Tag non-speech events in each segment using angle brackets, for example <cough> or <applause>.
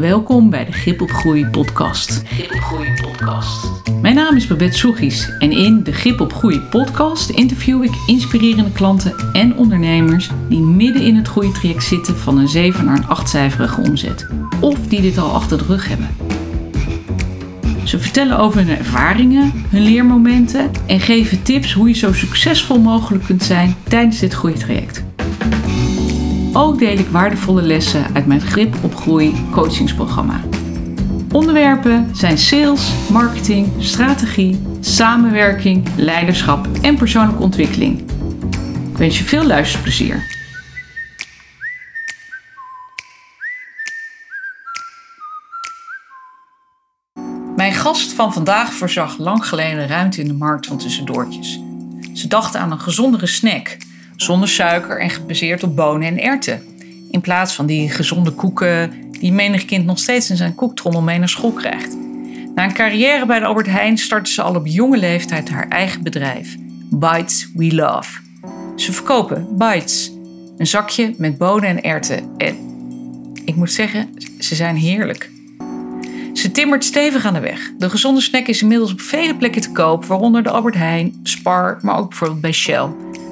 Welkom bij de Grip op Groei podcast. Grip op Groei podcast. Mijn naam is Babette Soegies en in de Grip op Groei podcast interview ik inspirerende klanten en ondernemers die midden in het groeitraject zitten van een 7 naar een 8-cijferige omzet. Of die dit al achter de rug hebben. Ze vertellen over hun ervaringen, hun leermomenten en geven tips hoe je zo succesvol mogelijk kunt zijn tijdens dit groeitraject. Ook deel ik waardevolle lessen uit mijn Grip op Groei coachingsprogramma. Onderwerpen zijn sales, marketing, strategie, samenwerking, leiderschap en persoonlijke ontwikkeling. Ik wens je veel luisterplezier. Mijn gast van vandaag voorzag lang geleden ruimte in de markt van tussendoortjes. Ze dachten aan een gezondere snack, zonder suiker en gebaseerd op bonen en erwten. In plaats van die gezonde koeken die menig kind nog steeds in zijn koektrommel mee naar school krijgt. Na een carrière bij de Albert Heijn startte ze al op jonge leeftijd haar eigen bedrijf, Bites We Love. Ze verkopen Bites, een zakje met bonen en erwten. En ik moet zeggen, ze zijn heerlijk. Ze timmert stevig aan de weg. De gezonde snack is inmiddels op vele plekken te koop, waaronder de Albert Heijn, Spar, maar ook bijvoorbeeld bij Shell.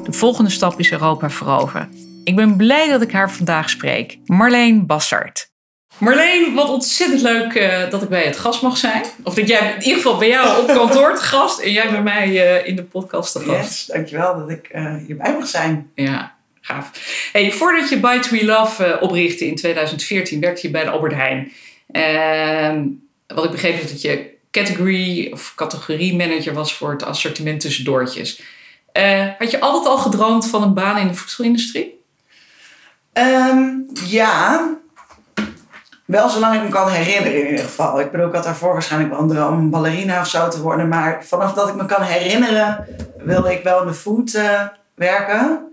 De volgende stap is Europa veroveren. Ik ben blij dat ik haar vandaag spreek. Marleen Bassart. Marleen, wat ontzettend leuk uh, dat ik bij het gast mag zijn. Of dat jij in ieder geval bij jou op kantoor te gast en jij bij mij uh, in de podcast te gast. Yes, dankjewel dat ik uh, hierbij mag zijn. Ja, gaaf. Hey, voordat je Bite We Love oprichtte in 2014, werkte je bij de Albert Heijn. Ehm, wat ik begreep is dat je category of categorie manager was voor het assortiment tussendoortjes. Had je altijd al gedroomd van een baan in de voedselindustrie? Um, ja, wel zolang ik me kan herinneren in ieder geval. Ik bedoel, ik had daarvoor waarschijnlijk wel een droom om ballerina of zo te worden. Maar vanaf dat ik me kan herinneren, wilde ik wel in de food uh, werken.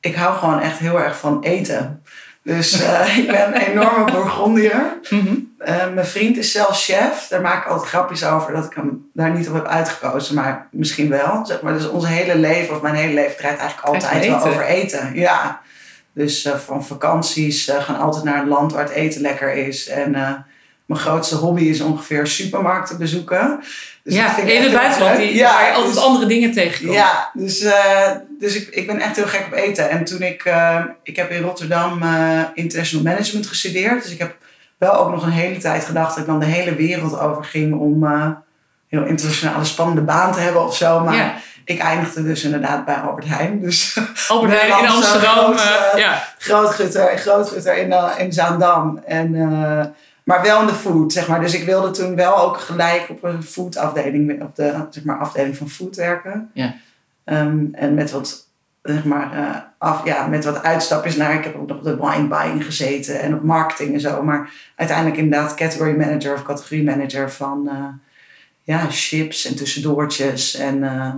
Ik hou gewoon echt heel erg van eten. Dus uh, <laughs> ik ben een enorme Bourgondier. Mm -hmm. uh, mijn vriend is zelf chef. Daar maak ik altijd grapjes over dat ik hem daar niet op heb uitgekozen. Maar misschien wel. Zeg maar. Dus onze hele leven, of mijn hele leven, draait eigenlijk altijd wel over eten. Ja. Dus uh, van vakanties gaan altijd naar een land waar het eten lekker is. En mijn grootste hobby is ongeveer supermarkten bezoeken. Dus ja, in het buitenland die, ja, waar je altijd dus, andere dingen tegenkomt. Ja, dus, dus ik, ik ben echt heel gek op eten. En toen ik... ik heb in Rotterdam International Management gestudeerd. Dus ik heb wel ook nog een hele tijd gedacht dat ik dan de hele wereld over ging om heel internationale spannende baan te hebben of zo. Maar ja. ik eindigde dus inderdaad bij Albert Heijn. Dus <laughs> Albert Heijn in Amsterdam. Groot, ja. Grootgutter, grootgutter in, in Zaandam. En, maar wel in de food, zeg maar. Dus ik wilde toen wel ook gelijk op een foodafdeling, op de zeg maar, afdeling van food werken. Ja. Um, en met wat, zeg maar, af, ja, met wat uitstapjes naar, ik heb ook nog op de wine buying gezeten en op marketing en zo. Maar uiteindelijk inderdaad category manager of categorie manager van ja, chips en tussendoortjes en uh,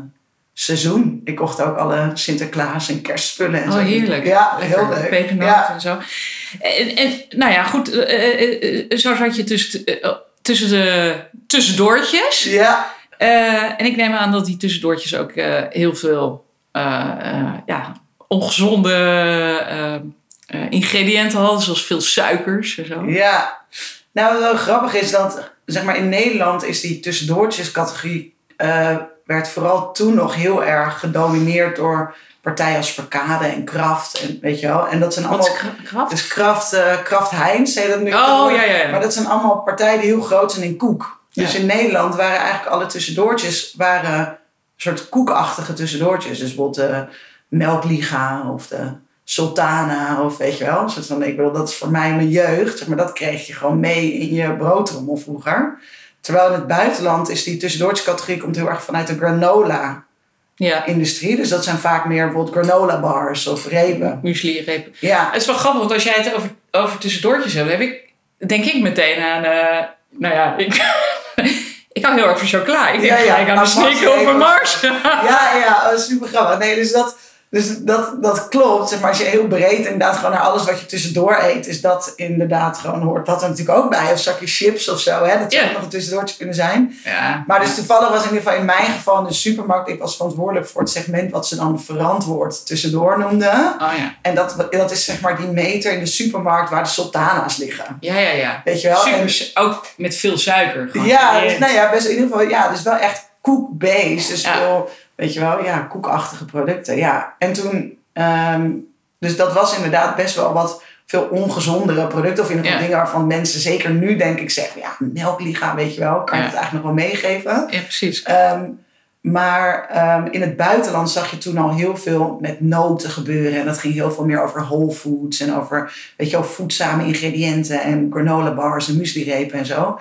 seizoen. Ik kocht ook alle Sinterklaas en kerstspullen en oh, zo. heerlijk. Ja, heel leuk. Pegenoot ja. en zo. En, en, nou ja, goed. Uh, uh, zo zat je tussen, tussen de tussendoortjes. Ja. en ik neem aan dat die tussendoortjes ook heel veel ja, ongezonde ingrediënten hadden. Zoals veel suikers en zo. Ja. Nou, wat wel grappig is dat zeg maar in Nederland is die tussendoortjescategorie uh, werd vooral toen nog heel erg gedomineerd door partijen als Verkade en Kraft en weet je wel. En dat zijn allemaal Kraft? Dus Kraft, uh, Kraft Heinz heet dat nu. Oh ja, ja, ja. Maar dat zijn allemaal partijen die heel groot zijn in koek. Dus ja. in Nederland waren eigenlijk alle tussendoortjes waren een soort koekachtige tussendoortjes. Dus bijvoorbeeld de Melkliga of de Sultana of weet je wel. Dus van, ik wil dat is voor mij mijn jeugd. Zeg maar dat kreeg je gewoon mee in je broodrommel vroeger. Terwijl in het buitenland is die tussendoortjescategorie komt heel erg vanuit de granola ja. industrie. Dus dat zijn vaak meer bijvoorbeeld granola bars of repen. Muesli repen. Ja. Het is wel grappig, want als jij het over, over tussendoortjes hebt, heb ik, denk ik meteen aan, uh, nou ja, ik, <laughs> ik hou heel erg van chocola. Ik denk ja, ja. gelijk aan de sneaker over Mars. ja, ja, super grappig. Nee, dus dat... Dus dat, dat klopt. Zeg maar als je heel breed inderdaad gewoon naar alles wat je tussendoor eet, is dat inderdaad gewoon hoort dat er natuurlijk ook bij. Of zakje chips of zo. Hè? Dat zou nog een tussendoortje kunnen zijn. Ja. Maar dus toevallig was in ieder geval in mijn geval in de supermarkt, ik was verantwoordelijk voor het segment wat ze dan verantwoord tussendoor noemden. Oh ja. En dat, dat is zeg maar die meter in de supermarkt waar de sultana's liggen. Ja, ja, ja. Weet je wel? Super, En- ook met veel suiker. Gewoon. ja, dus, nou ja, best in ieder geval, ja, dus wel echt koekbased. Dus Ja. veel, weet je wel, ja, koekachtige producten. Ja. En toen, ehm, dus dat was inderdaad best wel wat veel ongezondere producten. Of in ieder geval Ja. dingen waarvan mensen zeker nu denk ik zeggen, ja, melkliga, weet je wel, kan je Ja. het eigenlijk nog wel meegeven. Ja, precies. Ehm, maar ehm, in het buitenland zag je toen al heel veel met noten gebeuren. En dat ging heel veel meer over whole foods en over weet je wel, voedzame ingrediënten en granola bars en mueslirepen en zo.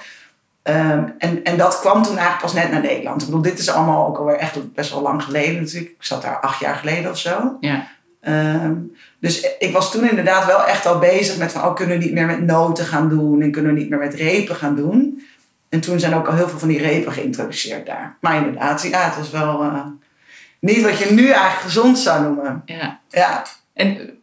Ehm, en, en dat kwam toen eigenlijk pas net naar Nederland. Ik bedoel, dit is allemaal ook alweer echt best wel lang geleden natuurlijk. Ik zat daar acht jaar geleden of zo. Ja. Ehm, dus ik was toen inderdaad wel echt al bezig met van, oh, kunnen we niet meer met noten gaan doen en kunnen we niet meer met repen gaan doen. En toen zijn ook al heel veel van die repen geïntroduceerd daar. Maar inderdaad, ja, het was wel eh, niet wat je nu eigenlijk gezond zou noemen. ja. Ja, En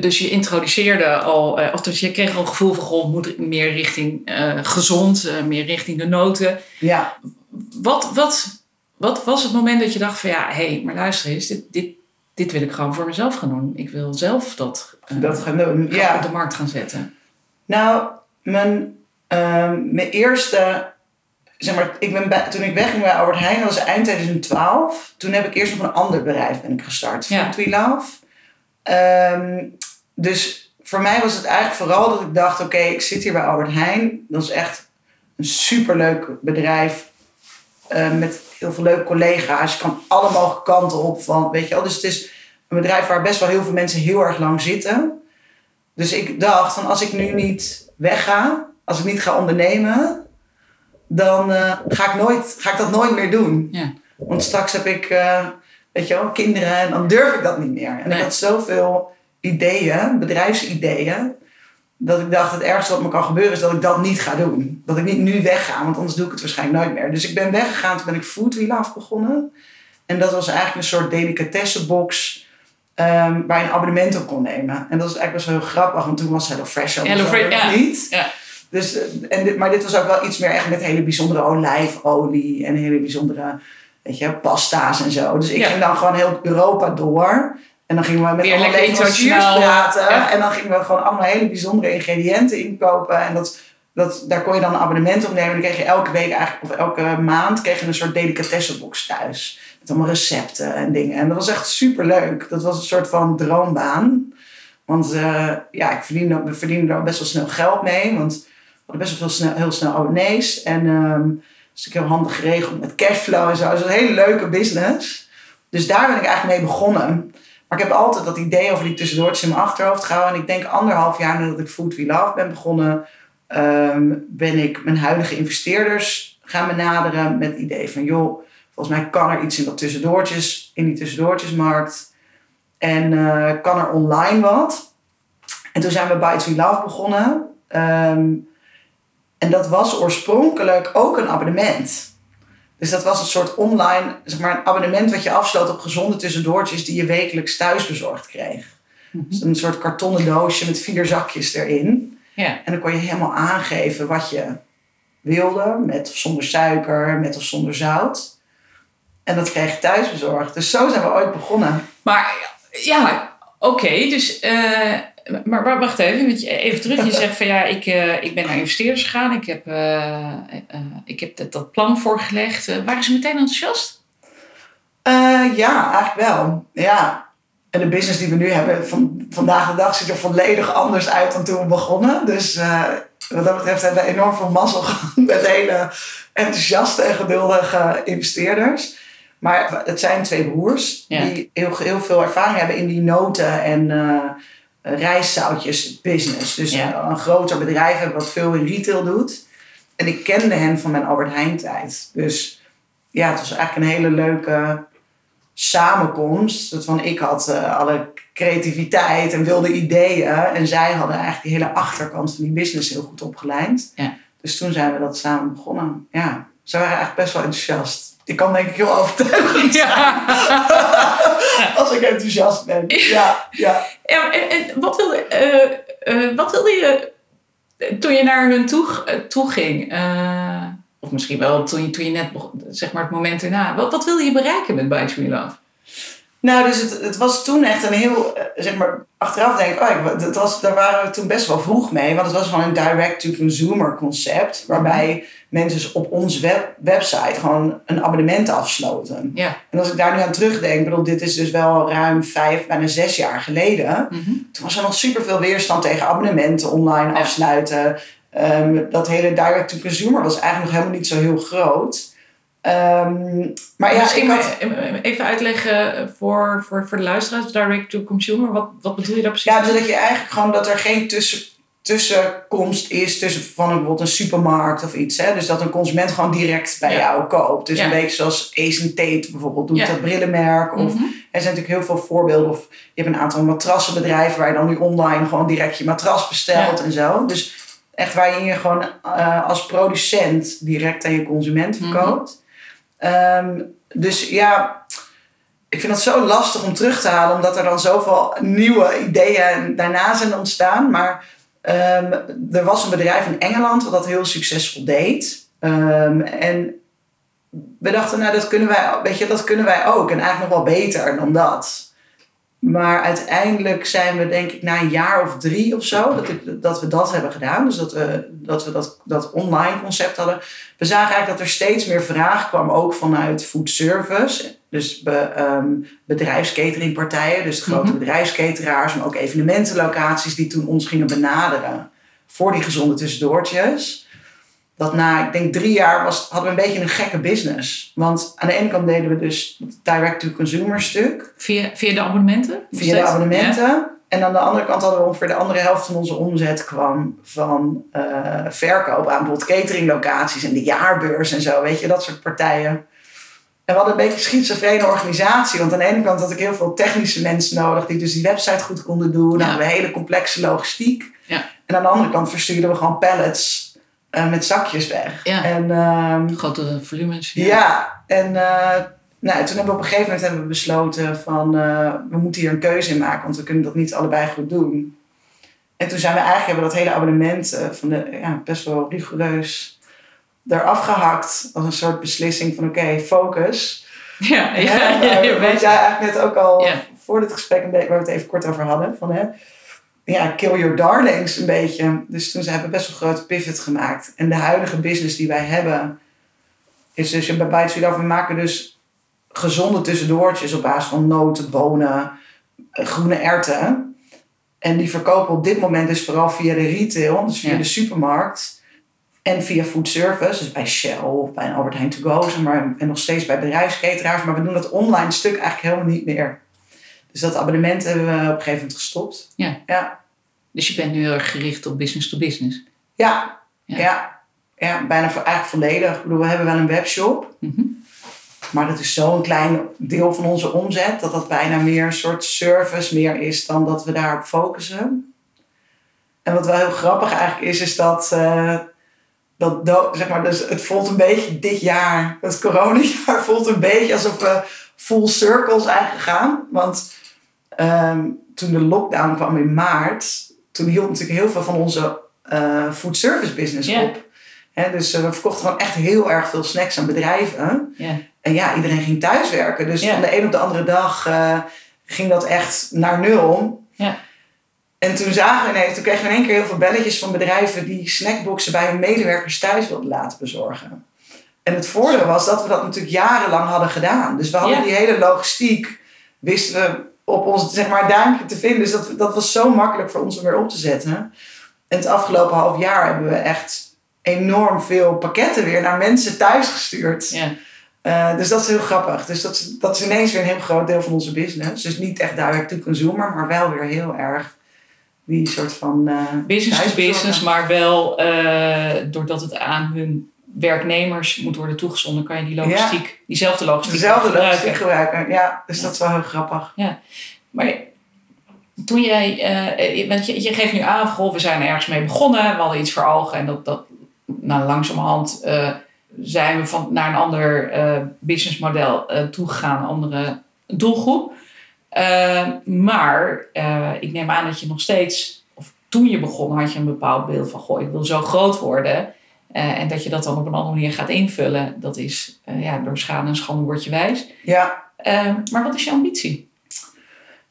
dus je introduceerde al, eh, of dus je kreeg al een gevoel van, goh, moet meer richting eh, gezond, eh, meer richting de noten. ja. Wat, wat, wat was het moment dat je dacht van, ja, hé, hey, maar luister eens, dit, dit, dit wil ik gewoon voor mezelf gaan doen. Ik wil zelf dat, dat gaan doen. Ja. op de markt gaan zetten. Nou, mijn, ehm, mijn eerste, zeg maar, ik ben bij, toen ik wegging bij Albert Heijn, dat was eind 2012. Toen heb ik eerst nog een ander bedrijf ben ik gestart, Ja. Ehm, dus voor mij was het eigenlijk vooral dat ik dacht, oké, ik zit hier bij Albert Heijn. Dat is echt een superleuk bedrijf eh, met heel veel leuke collega's. Je kan alle mogelijke kanten op van, weet je wel. Dus het is een bedrijf waar best wel heel veel mensen heel erg lang zitten. Dus ik dacht van als ik nu niet wegga, als ik niet ga ondernemen, dan eh, ga, ik nooit, ga ik dat nooit meer doen. Ja. Want straks heb ik, eh, weet je wel, kinderen en dan durf ik dat niet meer. En Nee. ik had zoveel ideeën, bedrijfsideeën, dat ik dacht het ergste wat me kan gebeuren is dat ik dat niet ga doen. Dat ik niet nu wegga, want anders doe ik het waarschijnlijk nooit meer. Dus ik ben weggegaan, toen ben ik Food We Love begonnen. En dat was eigenlijk een soort delicatessenbox ehm waar je een abonnement op kon nemen. En dat was eigenlijk best wel heel grappig, want toen was Hello zo Fresh, ja. niet. Ja. Dus, eh, en dit, maar dit was ook wel iets meer echt met hele bijzondere olijfolie en hele bijzondere weet je, pasta's en zo. Dus ik Ja. ging dan gewoon heel Europa door. En dan gingen we met alle leveranciers praten. ja. En dan gingen we gewoon allemaal hele bijzondere ingrediënten inkopen. En dat, dat, daar kon je dan een abonnement op nemen. En dan kreeg je elke week eigenlijk, of elke maand, kreeg je een soort delicatessenbox thuis. Met allemaal recepten en dingen. En dat was echt super leuk. Dat was een soort van droombaan. Want eh, ja, ik verdiende, we verdienden er best wel snel geld mee. Want we hadden best wel veel snel, heel snel abonnees. En ehm dus ik heel handig geregeld met cashflow en zo. Dus een hele leuke business. Dus daar ben ik eigenlijk mee begonnen. Maar ik heb altijd dat idee over die tussendoortjes in mijn achterhoofd gehouden. En ik denk anderhalf jaar nadat ik Food We Love ben begonnen... ehm, ben ik mijn huidige investeerders gaan benaderen met het idee van... joh, volgens mij kan er iets in, dat tussendoortjes, in die tussendoortjesmarkt. En eh, kan er online wat. En toen zijn we Bites We Love begonnen. Ehm, en dat was oorspronkelijk ook een abonnement. Dus dat was een soort online, zeg maar, een abonnement wat je afsloot op gezonde tussendoortjes die je wekelijks thuis bezorgd kreeg. Dus een soort kartonnen doosje met vier zakjes erin. Ja. En dan kon je helemaal aangeven wat je wilde, met of zonder suiker, met of zonder zout. En dat kreeg je thuis bezorgd. Dus zo zijn we ooit begonnen. Maar ja, oké, dus... eh, maar, wacht even, even terug. Je zegt van ja, ik, eh, ik ben naar investeerders gegaan. Ik heb, eh, ik heb dat, dat plan voorgelegd. Waren ze meteen enthousiast? Ja, eigenlijk wel. Ja. En de business die we nu hebben van, vandaag de dag ziet er volledig anders uit dan toen we begonnen. Dus wat dat betreft hebben we enorm veel mazzel <laughs> gehad met hele enthousiaste en geduldige investeerders. Maar het zijn twee broers Ja. die heel, heel veel ervaring hebben in die noten en eh rijstzoutjes business. Dus Ja. een groter bedrijf hebben wat veel in retail doet. En ik kende hen van mijn Albert Heijn tijd. Dus ja, het was eigenlijk een hele leuke samenkomst. Dat van ik had eh, alle creativiteit en wilde ideeën. En zij hadden eigenlijk die hele achterkant van die business heel goed opgeleid. Ja. Dus toen zijn we dat samen begonnen. Ja, ze waren eigenlijk best wel enthousiast. Ik kan denk ik heel overtuigend zijn <laughs> als ik enthousiast ben. Ja, ja. Ja, en, en wat, wilde, eh, eh, wat wilde je eh, toen je naar hun toe, eh, toe ging? Eh, of misschien wel toen je, toen je net, begon, zeg maar het moment erna. Wat, wat wilde je bereiken met By Tree Love? Nou, dus het, het was toen echt een heel, eh, zeg maar, achteraf denk ik, oh, dat was, daar waren we toen best wel vroeg mee. Want het was gewoon een direct-to-consumer concept. Waarbij mensen dus op onze web, website gewoon een abonnement afsloten. Ja. En als ik daar nu aan terugdenk, bedoel, dit is dus wel ruim vijf, bijna zes jaar geleden. Mhm. Toen was er nog superveel weerstand tegen abonnementen online Ja. afsluiten. Ehm, dat hele direct-to-consumer was eigenlijk nog helemaal niet zo heel groot. Ehm, maar ja, Misschien ik had, even uitleggen voor, voor, voor de luisteraars, direct to consumer. Wat, wat bedoel je daar precies? ja, dus dat je eigenlijk gewoon dat er geen tussen, tussenkomst is tussen van een, bijvoorbeeld een supermarkt of iets. Hè? Dus dat een consument gewoon direct bij Ja. jou koopt. Dus Ja. een beetje zoals Ace Tate bijvoorbeeld doet, Ja. dat brillenmerk. Of Mhm. er zijn natuurlijk heel veel voorbeelden. Of je hebt een aantal matrassenbedrijven waar je dan nu online gewoon direct je matras bestelt en zo. Dus echt waarin je gewoon eh, als producent direct aan je consument Mhm. verkoopt. Ehm, dus ja, ik vind het zo lastig om terug te halen, omdat er dan zoveel nieuwe ideeën daarna zijn ontstaan. Maar ehm, er was een bedrijf in Engeland wat dat heel succesvol deed. Ehm, en we dachten, nou, dat kunnen, wij, weet je, dat kunnen wij ook. En eigenlijk nog wel beter dan dat. Maar uiteindelijk zijn we, denk ik, na een jaar of drie of zo, dat, ik, dat we dat hebben gedaan. Dus dat we dat, we dat, dat online concept hadden. We zagen eigenlijk dat er steeds meer vraag kwam, ook vanuit food service. Dus be, ehm, bedrijfscateringpartijen, dus de grote bedrijfscateraars, maar ook evenementenlocaties die toen ons gingen benaderen voor die gezonde tussendoortjes. Dat na, ik denk drie jaar, was, hadden we een beetje een gekke business. Want aan de ene kant deden we dus het direct-to-consumer stuk Via, via de abonnementen? Via de abonnementen. En aan de andere kant hadden we ongeveer de andere helft van onze omzet kwam van eh, verkoop aan bijvoorbeeld cateringlocaties en de jaarbeurs en zo, weet je, dat soort partijen. En we hadden een beetje een schizofrene organisatie, want aan de ene kant had ik heel veel technische mensen nodig die dus die website goed konden doen. Dan hadden we hele complexe logistiek. Ja. En aan de andere kant verstuurden we gewoon pallets eh, met zakjes weg. Ja. En ehm, Ja. Grote volumes. ja, en eh, nou, toen hebben we op een gegeven moment hebben we besloten van eh, we moeten hier een keuze in maken, want we kunnen dat niet allebei goed doen. En toen zijn we eigenlijk hebben we dat hele abonnement van de, ja, best wel rigoureus eraf gehakt als een soort beslissing van oké, focus. <laughs> Ja, ja, ja, wat weet- jij eigenlijk net ook al Ja. voor dit gesprek, waar we het even kort over hadden, van hè, ja, kill your darlings een beetje. Dus toen zijn we best wel een grote pivot gemaakt. En de huidige business die wij hebben, is dus bij Bites We we maken dus gezonde tussendoortjes op basis van noten, bonen, eh, groene erwten. En die verkopen op dit moment dus vooral via de retail, dus via Ja. de supermarkt. En via food service, dus bij Shell of bij Albert Heijn to go, maar, en nog steeds bij bedrijfsketeraars. Maar we doen dat online stuk eigenlijk helemaal niet meer. Dus dat abonnement hebben we op een gegeven moment gestopt. Ja. Ja, Dus je bent nu heel erg gericht op business to business. ja, Ja. ja. ja. bijna vo- eigenlijk volledig. Ik bedoel, we hebben wel een webshop. Mhm. Maar dat is zo'n klein deel van onze omzet, dat dat bijna meer een soort service meer is dan dat we daarop focussen. En wat wel heel grappig eigenlijk is, is dat, eh, dat zeg maar, dus het voelt een beetje dit jaar, het coronajaar, <laughs> voelt een beetje alsof we full circle zijn gegaan. Want ehm, toen de lockdown kwam in maart, toen hield natuurlijk heel veel van onze eh food service business op. Dus eh, we verkochten gewoon echt heel erg veel snacks aan bedrijven. En ja, iedereen ging thuiswerken. Dus van de een op de andere dag eh, ging dat echt naar nul. En toen zagen we ineens, toen kregen we in één keer heel veel belletjes van bedrijven die snackboxen bij hun medewerkers thuis wilden laten bezorgen. En het voordeel was dat we dat natuurlijk jarenlang hadden gedaan. Dus we hadden die hele logistiek, wisten we op ons zeg maar, duimpje te vinden. Dus dat, dat was zo makkelijk voor ons om weer op te zetten. En het afgelopen half jaar hebben we echt enorm veel pakketten weer naar mensen thuis gestuurd. Ja. Eh, dus dat is heel grappig. Dus dat is, dat is ineens weer een heel groot deel van onze business. Dus niet echt direct to consumer, maar wel weer heel erg die soort van. eh, Business to business, maar wel eh, doordat het aan hun werknemers moet worden toegezonden, kan je die logistiek, diezelfde logistiek Dezelfde gebruiken. logistiek gebruiken. Ja, dus dat is wel heel grappig. Maar toen jij, eh, want je, je geeft nu aan, goh, we zijn ergens mee begonnen, we hadden iets voor ogen en dat, dat nou, langzamerhand eh, zijn we van, naar een ander eh, businessmodel toegegaan, een andere doelgroep. Maar ik neem aan dat je nog steeds, of toen je begon, had je een bepaald beeld van: goh, ik wil zo groot worden. En dat je dat dan op een andere manier gaat invullen, dat is ja, door schade en schande word je wijs. Ja. maar wat is je ambitie?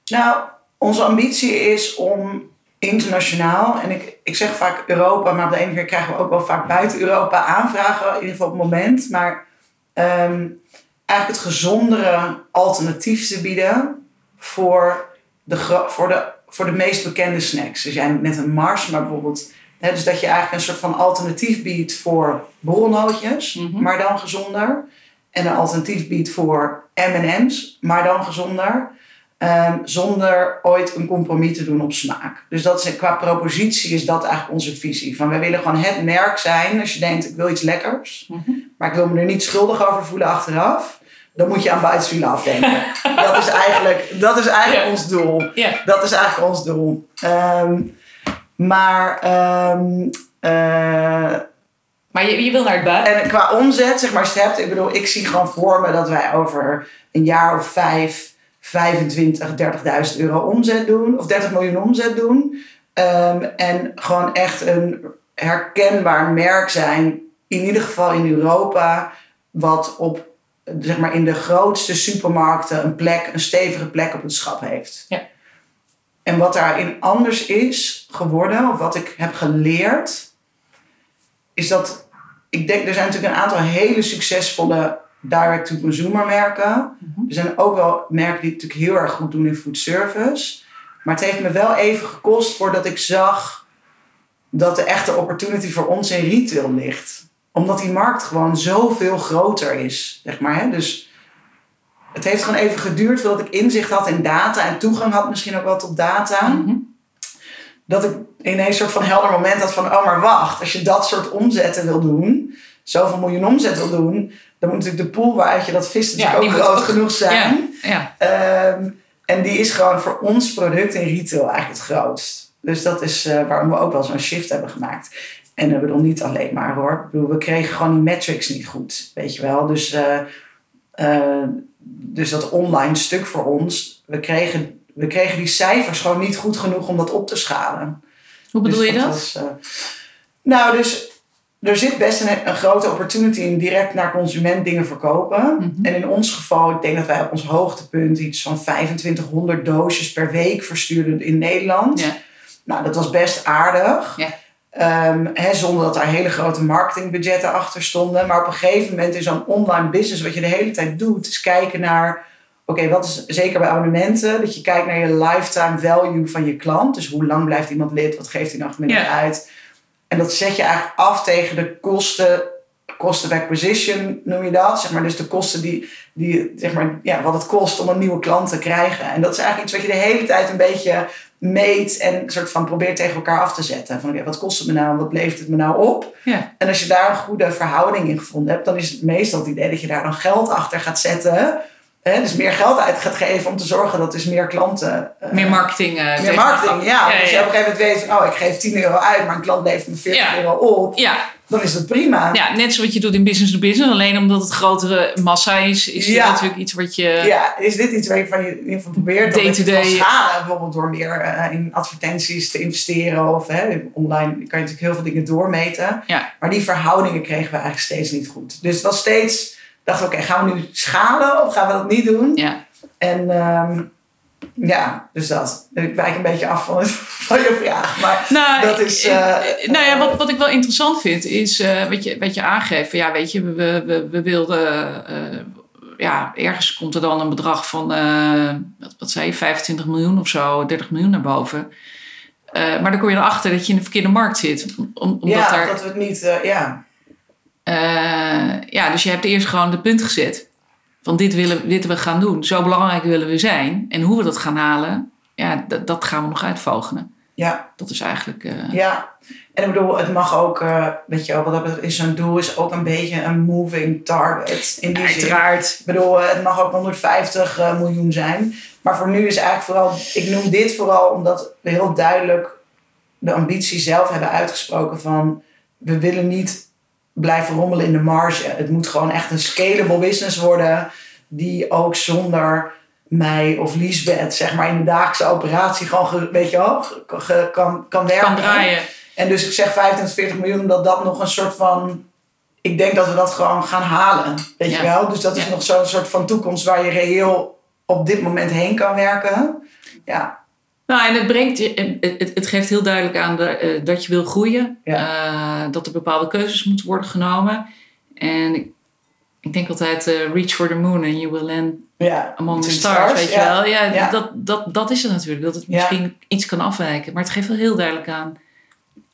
Nou, onze ambitie is om internationaal, en ik, ik zeg vaak Europa, maar op de ene keer krijgen we ook wel vaak buiten Europa aanvragen, in ieder geval op het moment. Maar um, eigenlijk het gezondere alternatief te bieden voor de, voor de, voor de meest bekende snacks. Dus jij net een Mars, maar bijvoorbeeld. Dus dat je eigenlijk een soort van alternatief biedt voor borrelnootjes, mm maar dan gezonder. En een alternatief biedt voor MM's, maar dan gezonder. Um, zonder ooit een compromis te doen op smaak. Dus dat is, qua propositie is dat eigenlijk onze visie. Van wij willen gewoon het merk zijn. Als je denkt, ik wil iets lekkers, mm -hmm. maar ik wil me er niet schuldig over voelen achteraf. Dan moet je aan buitenspielen afdenken. <laughs> dat is eigenlijk, dat is eigenlijk ons doel. Yeah. Dat is eigenlijk ons doel. Um, maar... Um, uh, maar je, je wil naar het buiten. En qua omzet, zeg maar, hebt, ik bedoel, ik zie gewoon voor me dat wij over een jaar of vijf 25, 30.000 euro omzet doen, of 30 miljoen omzet doen. Um, en gewoon echt een herkenbaar merk zijn, in ieder geval in Europa, wat op, zeg maar, in de grootste supermarkten een plek, een stevige plek op het schap heeft. Ja. En wat daarin anders is geworden, of wat ik heb geleerd, is dat ik denk, er zijn natuurlijk een aantal hele succesvolle direct-to-consumer merken. Mhm. Er zijn ook wel merken die het natuurlijk heel erg goed doen in food service. Maar het heeft me wel even gekost voordat ik zag dat de echte opportunity voor ons in retail ligt. Omdat die markt gewoon zoveel groter is, zeg maar. Hè? Dus het heeft gewoon even geduurd voordat ik inzicht had in data en toegang had misschien ook wel tot data. Mhm. Dat ik ineens een soort van helder moment had van, oh maar wacht, als je dat soort omzetten wil doen, zoveel miljoen omzet wil doen, dan moet natuurlijk de pool waaruit je dat vist natuurlijk ook groot genoeg zijn. Ja, ehm, en die is gewoon voor ons product in retail eigenlijk het grootst. Dus dat is uh, waarom we ook wel zo'n shift hebben gemaakt. En we bedoel niet alleen maar hoor. Ik bedoel, we kregen gewoon die metrics niet goed, weet je wel. Dus, uh, uh, dus dat online stuk voor ons, we kregen, we kregen die cijfers gewoon niet goed genoeg om dat op te schalen. Hoe bedoel dus je dat? Was, nou, dus er zit best een, een, grote opportunity in direct naar consument dingen verkopen. Mhm. En in ons geval, ik denk dat wij op ons hoogtepunt iets van 2500 doosjes per week verstuurden in Nederland. Ja. Nou, dat was best aardig. Ja. Um, zonder dat daar hele grote marketingbudgetten achter stonden. Maar op een gegeven moment in zo'n online business, wat je de hele tijd doet, is kijken naar. Oké, wat is zeker bij abonnementen? Dat je kijkt naar je lifetime value van je klant. Dus hoe lang blijft iemand lid? Wat geeft hij nog gemiddeld uit? En dat zet je eigenlijk af tegen de kosten, cost of acquisition noem je dat. Zeg maar, dus de kosten die, die zeg maar, ja, wat het kost om een nieuwe klant te krijgen. En dat is eigenlijk iets wat je de hele tijd een beetje meet en soort van probeert tegen elkaar af te zetten. Van okay, wat kost het me nou, wat levert het me nou op? Ja. En als je daar een goede verhouding in gevonden hebt, dan is het meestal het idee dat je daar dan geld achter gaat zetten dus meer geld uit gaat geven om te zorgen dat dus meer klanten... Uh, meer marketing. Uh, meer marketing, ja. ja, Als je op een gegeven moment weet van, oh, ik geef 10 euro uit, maar een klant levert me 40 euro op. Ja. Dan is dat prima. Ja, net zoals je doet in business to business. Alleen omdat het grotere massa is, is dit natuurlijk iets wat je... Ja, is dit iets waarvan je in ieder geval probeert day to day. schalen. Bijvoorbeeld door meer uh, in advertenties te investeren. Of hè, online kan je natuurlijk heel veel dingen doormeten. Ja. Maar die verhoudingen kregen we eigenlijk steeds niet goed. Dus was steeds dachten we, oké, gaan we nu schalen of gaan we dat niet doen? Ja. En um, ja, dus dat. Ik wijk een beetje af van, <laughs> van je vraag. Maar nou, dat is. Uh, nou ja, wat, wat ik wel interessant vind, is uh, wat, je, wat je aangeeft. Ja, weet je, we, we, we wilden. Uh, ja, ergens komt er dan een bedrag van, wat, wat zei je, 25 miljoen of zo, 30 miljoen naar boven. maar dan kom je erachter dat je in de verkeerde markt zit. Om, omdat ja, er, dat we het niet, ja. Uh, ja, dus je hebt eerst gewoon de punt gezet. Van dit willen dit we gaan doen. Zo belangrijk willen we zijn. En hoe we dat gaan halen, ja, dat, gaan we nog uitvogenen. Ja. Dat is eigenlijk... Uh... Ja. En ik bedoel, het mag ook, uh, weet je wel, wat dat is zo'n doel is ook een beetje een moving target. In die Uiteraard. Zin. Ik bedoel, het mag ook 150 miljoen zijn. Maar voor nu is eigenlijk vooral, ik noem dit vooral omdat we heel duidelijk de ambitie zelf hebben uitgesproken van, we willen niet blijven rommelen in de marge. Het moet gewoon echt een scalable business worden. Die ook zonder mij of Liesbeth, zeg maar, in de dagelijkse operatie gewoon, ge- weet je wel, ge- ge- kan, kan werken. Kan draaien. En dus ik zeg 25, 40 miljoen, omdat dat nog een soort van. Ik denk dat we dat gewoon gaan halen. Weet Ja. je wel? Dus dat is Ja. nog zo'n soort van toekomst waar je reëel op dit moment heen kan werken. Ja, Nou, en het, brengt het, het- geeft heel duidelijk aan de, eh, dat je wil groeien. Eh, dat er bepaalde keuzes moeten worden genomen. En ik, ik denk altijd, eh, reach for the moon and you will land ja. among the stars, weet je wel. Ja. Dat, dat, dat is het natuurlijk. Dat het misschien iets kan afwijken. Maar het geeft wel heel duidelijk aan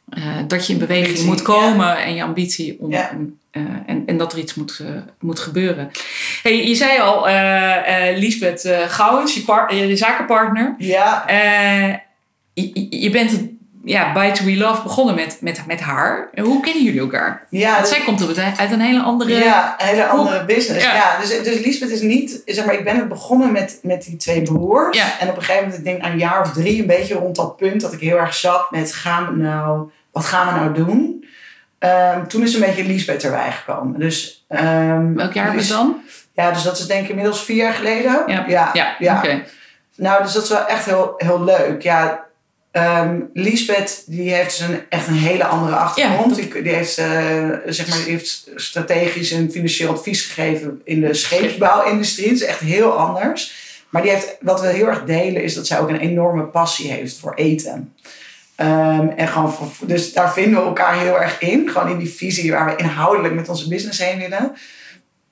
eh, dat je in beweging Ambitie, moet komen. En je ambitie om... Ja. eh, en, en dat er iets moet, moet gebeuren. Hey, je zei al, eh Liesbeth Gouwens, je, par- je zakenpartner. Ja, je, je bent het, ja, By To We Love begonnen met, met, met haar. Hoe kennen jullie elkaar? ja, Want dus- zij komt uit een hele andere... Ja, een hele andere business. Ja. Ja. dus, dus Lisbeth is niet, zeg maar, ik ben het begonnen met, met die twee broers. Ja. En op een gegeven moment, ik denk na een jaar of drie, een beetje rond dat punt dat ik heel erg zat met, gaan we nou, wat gaan we nou doen? Ehm, toen is een beetje Lisbeth erbij gekomen. Dus, ehm, Welk jaar dus, was het dan? Ja, dus dat is denk ik inmiddels vier jaar geleden. Ja. ja, Ja, ja. oké. Nou, dus dat is wel echt heel, heel leuk. Ja, ehm Liesbeth die heeft dus een, echt een hele andere achtergrond. Ja, die, die, heeft, eh, zeg maar, die heeft strategisch en financieel advies gegeven in de scheepsbouwindustrie. Dat is echt heel anders. Maar die heeft, wat we heel erg delen is dat zij ook een enorme passie heeft voor eten. Ehm, en gewoon dus daar vinden we elkaar heel erg in. Gewoon in die visie waar we inhoudelijk met onze business heen willen.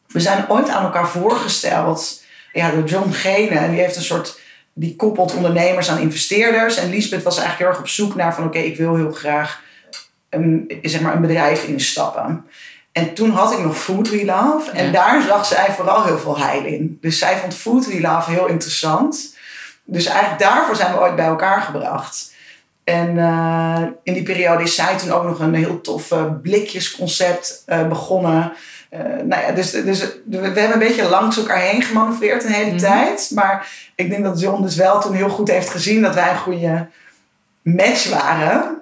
We zijn ooit aan elkaar voorgesteld ja, door John Gene. En die heeft een soort die koppelt ondernemers aan investeerders. En Lisbeth was eigenlijk heel erg op zoek naar van oké, ik wil heel graag een, zeg maar een bedrijf instappen. En toen had ik nog Food We Love. En Ja. daar zag zij vooral heel veel heil in. Dus zij vond Food We Love heel interessant. Dus eigenlijk daarvoor zijn we ooit bij elkaar gebracht. En eh, in die periode is zij toen ook nog een heel tof eh, blikjesconcept eh, begonnen. Nou ja, dus, dus we hebben een beetje langs elkaar heen gemanoeuvreerd een hele Mhm. tijd. Maar ik denk dat John dus wel toen heel goed heeft gezien dat wij een goede match waren.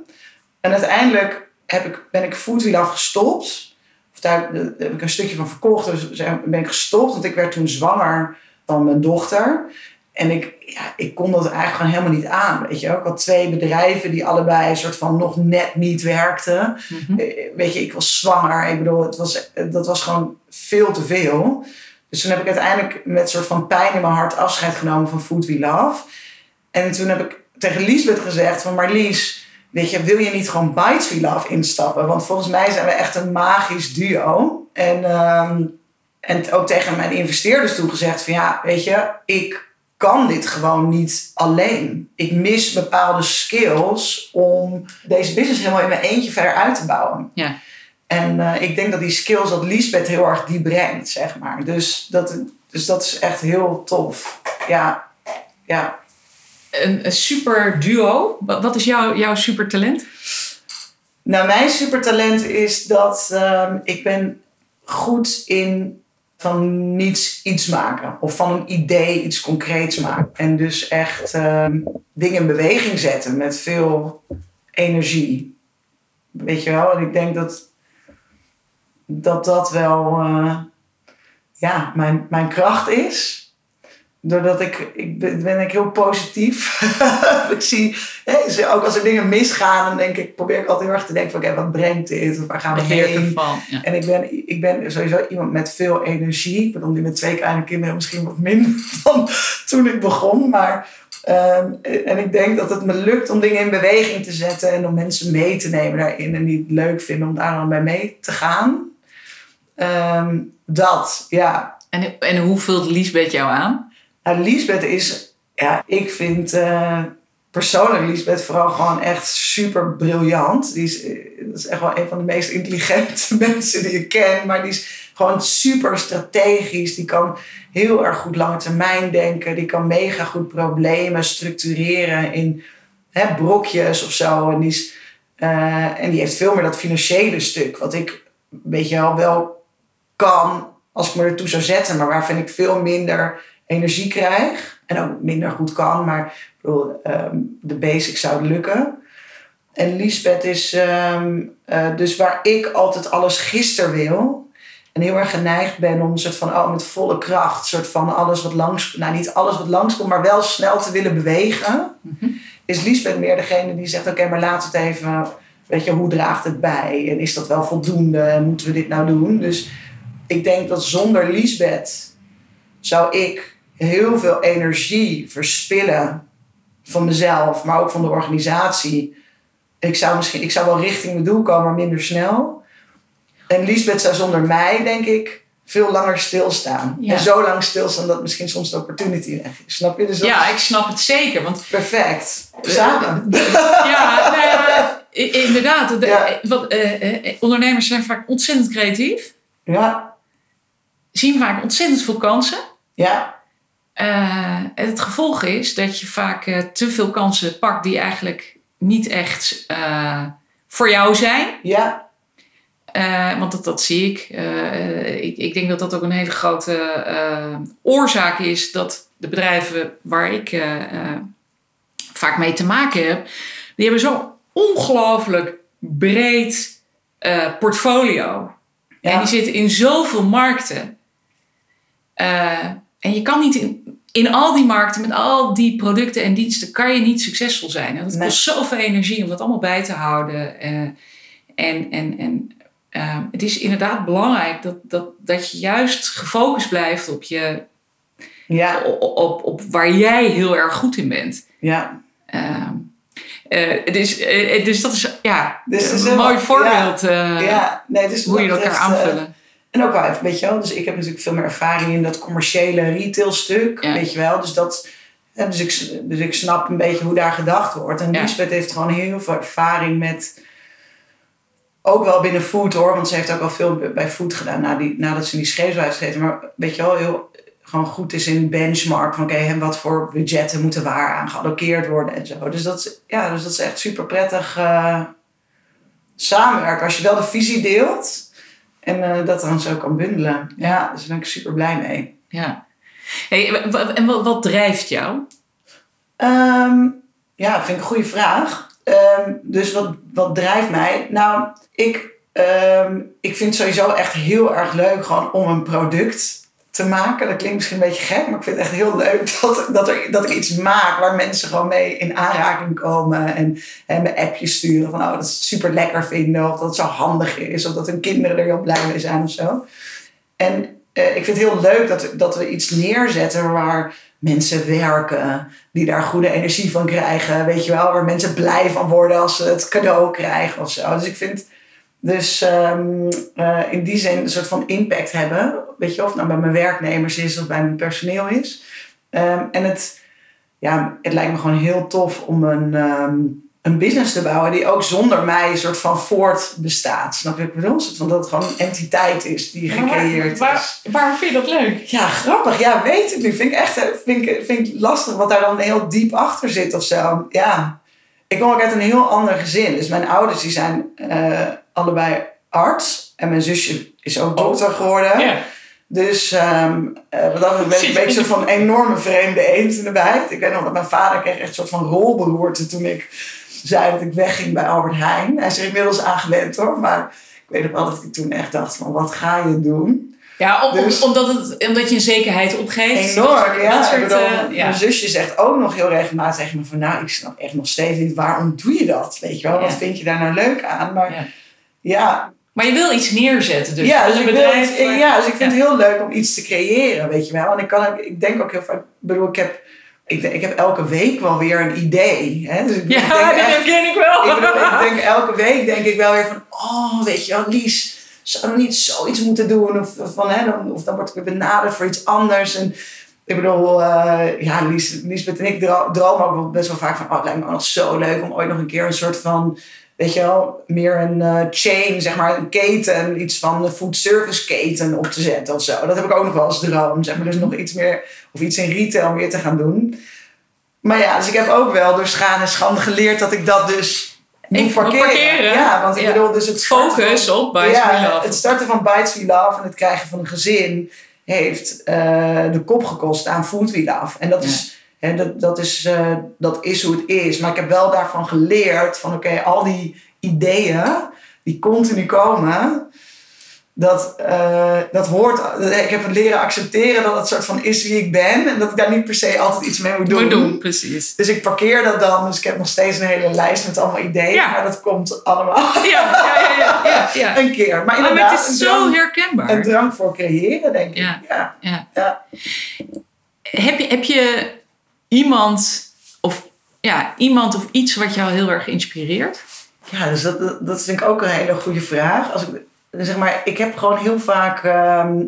En uiteindelijk heb ik, ben ik Food Wheel afgestopt. Of daar, heb ik een stukje van verkocht. Dus ben ik gestopt. Want ik werd toen zwanger van mijn dochter. En ik, ja, ik kon dat eigenlijk gewoon helemaal niet aan. Weet je? Ik had twee bedrijven die allebei een soort van nog net niet werkten. Mhm. Eh, Weet je, ik was zwanger. Ik bedoel, het was, dat was gewoon veel te veel. Dus toen heb ik uiteindelijk met een soort van pijn in mijn hart afscheid genomen van Food We Love. En toen heb ik tegen Liesbeth gezegd van Marlies, weet je, wil je niet gewoon Bites We Love instappen? Want volgens mij zijn we echt een magisch duo. En, ehm, en ook tegen mijn investeerders toen gezegd van ja, weet je, ik kan dit gewoon niet alleen. Ik mis bepaalde skills om deze business helemaal in mijn eentje verder uit te bouwen. Ja. En eh, ik denk dat die skills dat Liesbeth heel erg die brengt, zeg maar. Dus dat, dus dat is echt heel tof. Ja, ja. Een, een super duo. Wat, is jouw, jouw super talent? Nou, mijn supertalent is dat ehm, ik ben goed in van niets iets maken. Of van een idee iets concreets maken. En dus echt ehm, dingen in beweging zetten met veel energie. Weet je wel? En ik denk dat dat, dat wel eh, ja, mijn, mijn kracht is. Doordat ik, ik ben, ben ik heel positief. <laughs> ik zie, hè, ook als er dingen misgaan, dan denk ik, probeer ik altijd heel erg te denken van, oké, wat brengt dit? Of waar gaan we heen? Ja. En ik ben, ik ben sowieso iemand met veel energie. Ik bedoel, nu met twee kleine kinderen misschien wat minder <laughs> dan toen ik begon. Maar, ehm, en ik denk dat het me lukt om dingen in beweging te zetten en om mensen mee te nemen daarin. En die het leuk vinden om daar dan bij mee te gaan. Ehm, dat, ja. En, en hoe vult Liesbeth jou aan? Liesbeth is, ja, ik vind eh, persoonlijk Liesbeth vooral gewoon echt super briljant. Die is, eh, dat is echt wel een van de meest intelligente <laughs> mensen die ik ken. Maar die is gewoon super strategisch. Die kan heel erg goed lange termijn denken. Die kan mega goed problemen structureren in hè, brokjes of zo. En die, is, eh, en die heeft veel meer dat financiële stuk. Wat ik, weet je wel, wel kan als ik me ertoe zou zetten. Maar waarvan ik veel minder energie krijg. En ook minder goed kan. Maar ik bedoel, ehm, de basics zouden lukken. En Liesbeth is ehm, eh, dus waar ik altijd alles gisteren wil. En heel erg geneigd ben om soort van, oh, met volle kracht, soort van alles wat langs, nou niet alles wat langskomt, maar wel snel te willen bewegen. Is Liesbeth meer degene die zegt, oké, maar laat het even, weet je, hoe draagt het bij? En is dat wel voldoende? Moeten we dit nou doen? Dus ik denk dat zonder Liesbeth zou ik heel veel energie verspillen van mezelf, maar ook van de organisatie. Ik zou, misschien, ik zou wel richting mijn doel komen, maar minder snel. En Liesbeth zou zonder mij, denk ik, veel langer stilstaan. Ja. En zo lang stilstaan dat misschien soms de opportunity weg is. Snap je? Dus dat Ja, ik snap het zeker. Want perfect. Samen. <laughs> ja, inderdaad. de- Ja. wat, ondernemers zijn vaak ontzettend creatief. Ja, Zien vaak ontzettend veel kansen. ja, Eh, het gevolg is dat je vaak eh, te veel kansen pakt die eigenlijk niet echt eh, voor jou zijn. ja, want dat, dat zie ik. Ik. Ik denk dat dat ook een hele grote oorzaak is dat de bedrijven waar ik vaak mee te maken heb, die hebben zo'n ongelooflijk breed portfolio. En die zitten in zoveel markten. En je kan niet in, in al die markten, met al die producten en diensten, kan je niet succesvol zijn. En dat Nee. kost zoveel energie om dat allemaal bij te houden. Eh, en en, en eh, het is inderdaad belangrijk dat, dat, dat je juist gefocust blijft op, je, ja, op, op, op waar jij heel erg goed in bent. ja. Eh, dus, dus dat is ja, Dus is een mooi voorbeeld eh, ja. Nee, dus hoe je elkaar aanvullen. En ook wel even, weet je wel. Dus ik heb natuurlijk veel meer ervaring in dat commerciële retail stuk. Ja. Weet je wel. Dus, dat, dus, ik, dus ik snap een beetje hoe daar gedacht wordt. En Ja. Lisbeth heeft gewoon heel veel ervaring met... Ook wel binnen food hoor. Want ze heeft ook al veel bij food gedaan na die, nadat ze die scheepsbouw heeft. Maar weet je wel, heel gewoon goed is in benchmark. Van oké, en wat voor budgetten moeten waar aan gealloceerd worden en zo. Dus dat is, ja, dus dat is echt super prettig eh, samenwerken. Als je wel de visie deelt... En eh, dat dan zo kan bundelen. Ja, dus daar ben ik super blij mee. Ja. Hey, en wat, wat drijft jou? Ehm, ja, vind ik een goede vraag. Ehm, dus wat, wat drijft mij? Nou, ik, ehm, ik vind het sowieso echt heel erg leuk gewoon om een product te maken. Dat klinkt misschien een beetje gek, maar ik vind het echt heel leuk <laughs> dat, dat, dat ik iets maak waar mensen gewoon mee in aanraking komen. En, en me appjes sturen van oh, dat het super lekker vinden. Of dat het zo handig is. Of dat hun kinderen er heel blij mee zijn of zo. En eh, ik vind het heel leuk dat, dat we iets neerzetten waar mensen werken, die daar goede energie van krijgen, weet je wel, waar mensen blij van worden als ze het cadeau krijgen of zo. Dus ik vind dus ehm, eh, in die zin een soort van impact hebben, weet je, of het nou bij mijn werknemers is of bij mijn personeel is. Ehm, en het, ja, het lijkt me gewoon heel tof om een, ehm, een business te bouwen die ook zonder mij een soort van voort bestaat. Snap je wat ik bedoel? Van dat het gewoon een entiteit is die gecreëerd is. Waar, waarom vind je dat leuk? Ja, grappig. Ja, weet ik niet. Vind ik echt vind ik, vind ik lastig wat daar dan heel diep achter zit of zo. Ja. Ik kom ook uit een heel ander gezin. Dus mijn ouders die zijn eh, allebei arts. En mijn zusje is ook dokter geworden. Ja. Dus ehm eh, wat dat betreft ben ik een beetje een van enorme vreemde eend in de bijt. Ik weet nog dat mijn vader kreeg echt een soort van rolberoerte toen ik zei dat ik wegging bij Albert Heijn. Hij is er inmiddels aan gewend hoor. Maar ik weet nog wel dat ik toen echt dacht van wat ga je doen? Ja, om, om- Dus- omdat, het, omdat je een zekerheid opgeeft. Enorm, Dat- ja. Dat Ik soort, bedoel, eh, ja. Mijn zusje zegt ook nog heel regelmatig tegen me van... nou, ik snap echt nog steeds niet, waarom doe je dat? Weet je wel, wat vind je daar nou leuk aan? Maar Ja. ja, Maar je wil iets neerzetten dus. ja, Dus dus wil waar- ja, dus ik vind het heel leuk om iets te creëren, weet je wel. En ik, kan, ik denk ook heel vaak... Ik bedoel, ik heb, ik, denk- ik heb elke week wel weer een idee. Hè? Dus ik, Ja, ik denk <laughs> dat ken ik wel. ik, bedoel, ik denk elke week denk ik wel weer van... Oh, weet je wel, Lies, zou er niet zoiets moeten doen? Of, of, van, hè, dan, of dan word ik weer benaderd voor iets anders. En ik bedoel, eh, ja, Lies, Liesbeth en ik dro- dromen ook best wel vaak van... Oh, het lijkt me ook nog zo leuk om ooit nog een keer een soort van... Weet je wel, meer een eh, chain, zeg maar, een keten, iets van een food service keten op te zetten of zo. Dat heb ik ook nog wel als droom, zeg maar. Dus nog iets meer, of iets in retail meer te gaan doen. Maar ja, dus ik heb ook wel door schade en schande geleerd dat ik dat dus moet parkeren. parkeren. Ja, want ik Ja. bedoel, dus het Focus van- op Bites ja, We Love. Het starten van Bites We Love en het krijgen van een gezin heeft eh, de kop gekost aan Food We Love. En dat Ja. is Dat, dat, is, eh, dat is hoe het is. Maar ik heb wel daarvan geleerd van oké, al die ideeën die continu komen, dat, eh, dat hoort. Ik heb het leren accepteren dat het soort van is wie ik ben en dat ik daar niet per se altijd iets mee moet doen. Moet doen, precies. Dus ik parkeer dat dan. Dus ik heb nog steeds een hele lijst met allemaal ideeën. Ja. Maar dat komt allemaal Ja, ja, ja, ja, ja, <laughs> ja. een keer. Maar het is zo drang- herkenbaar. een drang voor creëren, denk ik. Ja. Ja. Ja. Ja. Heb je, heb je iemand of ja, iemand of iets wat jou heel erg inspireert? Ja, dus dat, dat, dat vind ik ook een hele goede vraag. Als ik, zeg maar, ik heb gewoon heel vaak. ehm,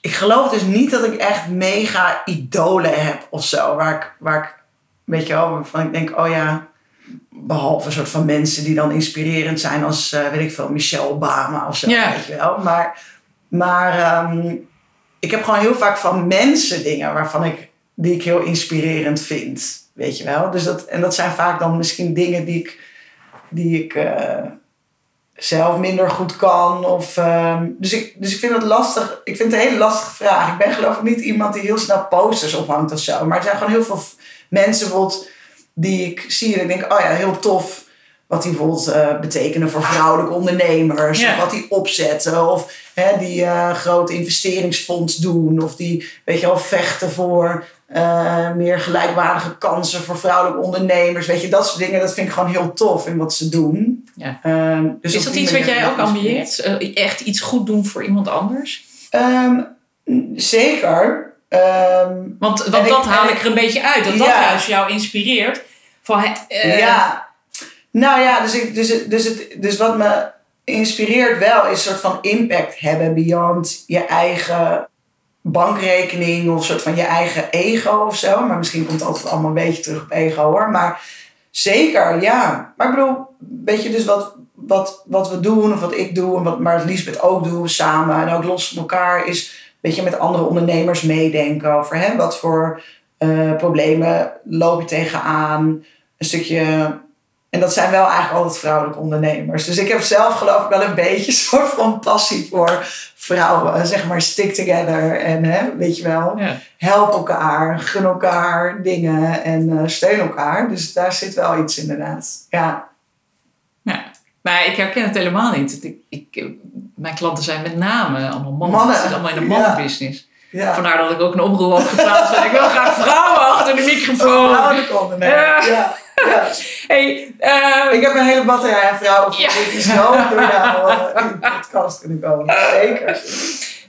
ik geloof dus niet dat ik echt mega idolen heb of zo. Waar ik, waar ik weet je wel, waarvan ik denk, oh ja. Behalve een soort van mensen die dan inspirerend zijn als, eh, weet ik veel, Michelle Obama of zo. Weet je wel. Maar, maar ehm, ik heb gewoon heel vaak van mensen dingen waarvan ik, die ik heel inspirerend vind. Weet je wel. Dus dat, en dat zijn vaak dan misschien dingen die ik die ik eh, zelf minder goed kan. Of, ehm, dus, ik, dus ik vind het lastig. Ik vind het een hele lastige vraag. Ik ben geloof ik niet iemand die heel snel posters ophangt of zo. Maar er zijn gewoon heel veel mensen bijvoorbeeld die ik zie en ik denk, oh ja, heel tof. Wat die bijvoorbeeld eh, betekenen voor vrouwelijke ondernemers. Ja. Of wat die opzetten. Of hè, die eh groot investeringsfonds doen. Of die, weet je wel, vechten voor eh, meer gelijkwaardige kansen voor vrouwelijke ondernemers. Weet je, dat soort dingen. Dat vind ik gewoon heel tof in wat ze doen. Ja. Ehm, dus is dat iets wat jij ook ambieert? Eh, echt iets goed doen voor iemand anders? Ehm, zeker. Ehm, Want, want ik- dat haal ik er een beetje uit. Dat dat juist jou inspireert. Van, eh, ja. Nou ja, dus, ik, dus, het- dus, het, dus wat me inspireert wel is een soort van impact hebben beyond je eigen bankrekening of een soort van je eigen ego of zo. Maar misschien komt het altijd allemaal een beetje terug op ego hoor. Maar zeker, ja. Maar ik bedoel, weet je dus wat, wat, wat we doen of wat ik doe en wat maar Lisbeth ook doen samen en ook los van elkaar is weet je, met andere ondernemers meedenken over hè, wat voor eh, problemen loop je tegenaan. Een stukje. En dat zijn wel eigenlijk altijd vrouwelijke ondernemers. Dus ik heb zelf geloof ik wel een beetje een soort van passie voor vrouwen. Zeg maar stick together en hè, weet je wel Ja. help elkaar, gun elkaar dingen en eh, steun elkaar. Dus daar zit wel iets inderdaad. Ja, Ja. Maar ik herken het helemaal niet. Ik, ik, mijn klanten zijn met name allemaal mannen. Mannen. Het is allemaal in de mannenbusiness. ja. Vandaar dat ik ook een oproep had geplaatst. ik wil graag vrouwen achter de microfoon. Vrouwelijke ondernemer. Ja. Ja. <laughs> Hey, eh, Ik heb een hele batterij aan vrouwen voor Ja. zo door jou eh, in de podcast kunnen komen. Zeker.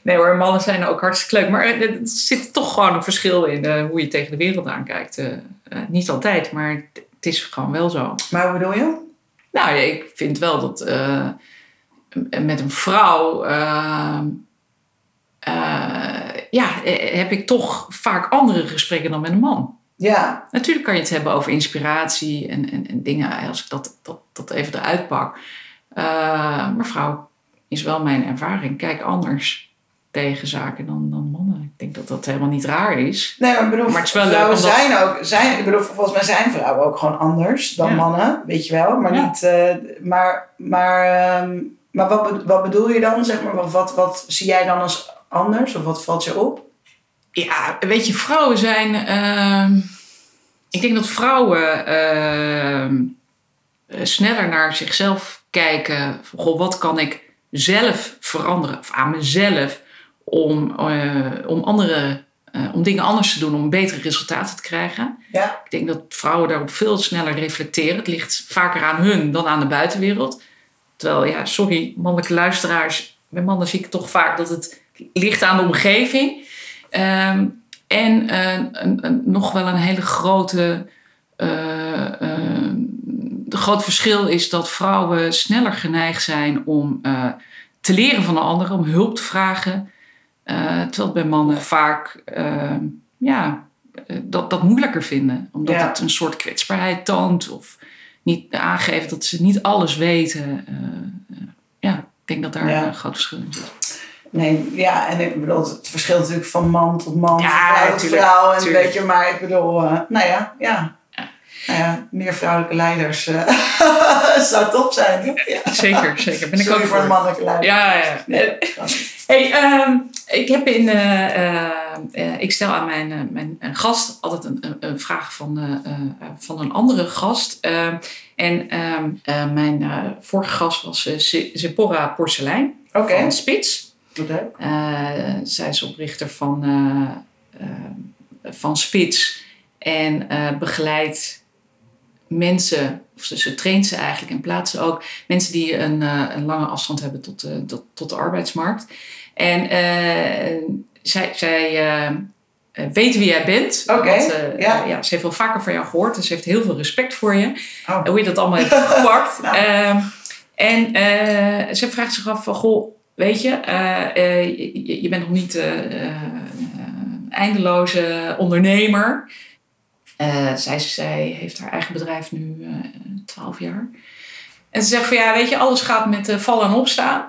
nee hoor, mannen zijn ook hartstikke leuk. Maar er zit toch gewoon een verschil in eh, hoe je tegen de wereld aankijkt. Eh, niet altijd, maar het is gewoon wel zo. Maar hoe bedoel je? Nou, ja, ik vind wel dat met een vrouw. eh, eh, ja, heb ik toch vaak andere gesprekken dan met een man. Ja, Natuurlijk kan je het hebben over inspiratie en, en, en dingen, als ik dat, dat, dat even eruit pak. Eh, maar vrouw is wel mijn ervaring. Kijk anders tegen zaken dan, dan mannen. Ik denk dat dat helemaal niet raar is. nee, maar ik bedoel, Maar het is wel leuk vrouwen omdat- zijn ook, zijn, ik bedoel, volgens mij zijn vrouwen ook gewoon anders dan Ja. mannen, weet je wel. Maar Ja. niet, eh, maar, maar, ehm, maar wat, wat bedoel je dan, zeg maar, wat, wat, wat zie jij dan als anders of wat valt je op? Ja, weet je, vrouwen zijn. ehm, ik denk dat vrouwen ehm, eh, sneller naar zichzelf kijken. Goh, wat kan ik zelf veranderen? Of aan mezelf. Om, eh, om, andere, eh, om dingen anders te doen. Om betere resultaten te krijgen. Ja, Ik denk dat vrouwen daarop veel sneller reflecteren. Het ligt vaker aan hun dan aan de buitenwereld. Terwijl, ja, sorry, mannelijke luisteraars. Bij mannen zie ik toch vaak dat het ligt aan de omgeving. Ehm, en eh, een, een, nog wel een hele grote. eh eh, groot verschil is dat vrouwen sneller geneigd zijn om te leren van de ander, om hulp te vragen. Terwijl bij mannen vaak eh, ja, dat, dat moeilijker vinden. Omdat Ja. het een soort kwetsbaarheid toont of niet aangeeft dat ze niet alles weten. Ja, ik denk dat daar Ja. een groot verschil in zit. Nee, ja, en ik bedoel, het verschilt natuurlijk van man tot man, Ja, vrouw tot tuurlijk, vrouw. En tuurlijk. weet je, maar ik bedoel, eh, nou ja, ja. Nou ja, meer vrouwelijke leiders uh, <laughs> zou top zijn. Ja. Zeker, zeker. Ben ik Sorry ook voor de mannelijke leiders. Ja, ja. Nee. Hey, ehm, ik heb in, eh, eh, eh, ik stel aan mijn, eh, mijn eh, gast altijd een, een, een vraag van, eh, eh, van een andere gast. Ehm, en ehm, eh, mijn eh, vorige gast was eh, Sephora Porselein Oké, van Spits. Eh, zij is oprichter van, eh, eh, van Spits en begeleidt mensen, of ze, ze traint ze eigenlijk en plaatst ze ook mensen die een, een lange afstand hebben tot, de tot, tot de arbeidsmarkt. En zij, zij weet wie jij bent. Oké, ja. ja, ze heeft wel vaker van jou gehoord, dus ze heeft heel veel respect voor je. Oh. Hoe je dat allemaal <laughs> hebt gepakt. Nou. Ehm, en ze vraagt zich af van, goh, weet je, eh, eh, je, je bent nog niet eh, eindeloze ondernemer. Zij, zij heeft haar eigen bedrijf nu eh 12 jaar. En ze zegt van ja, weet je, alles gaat met eh, vallen en opstaan.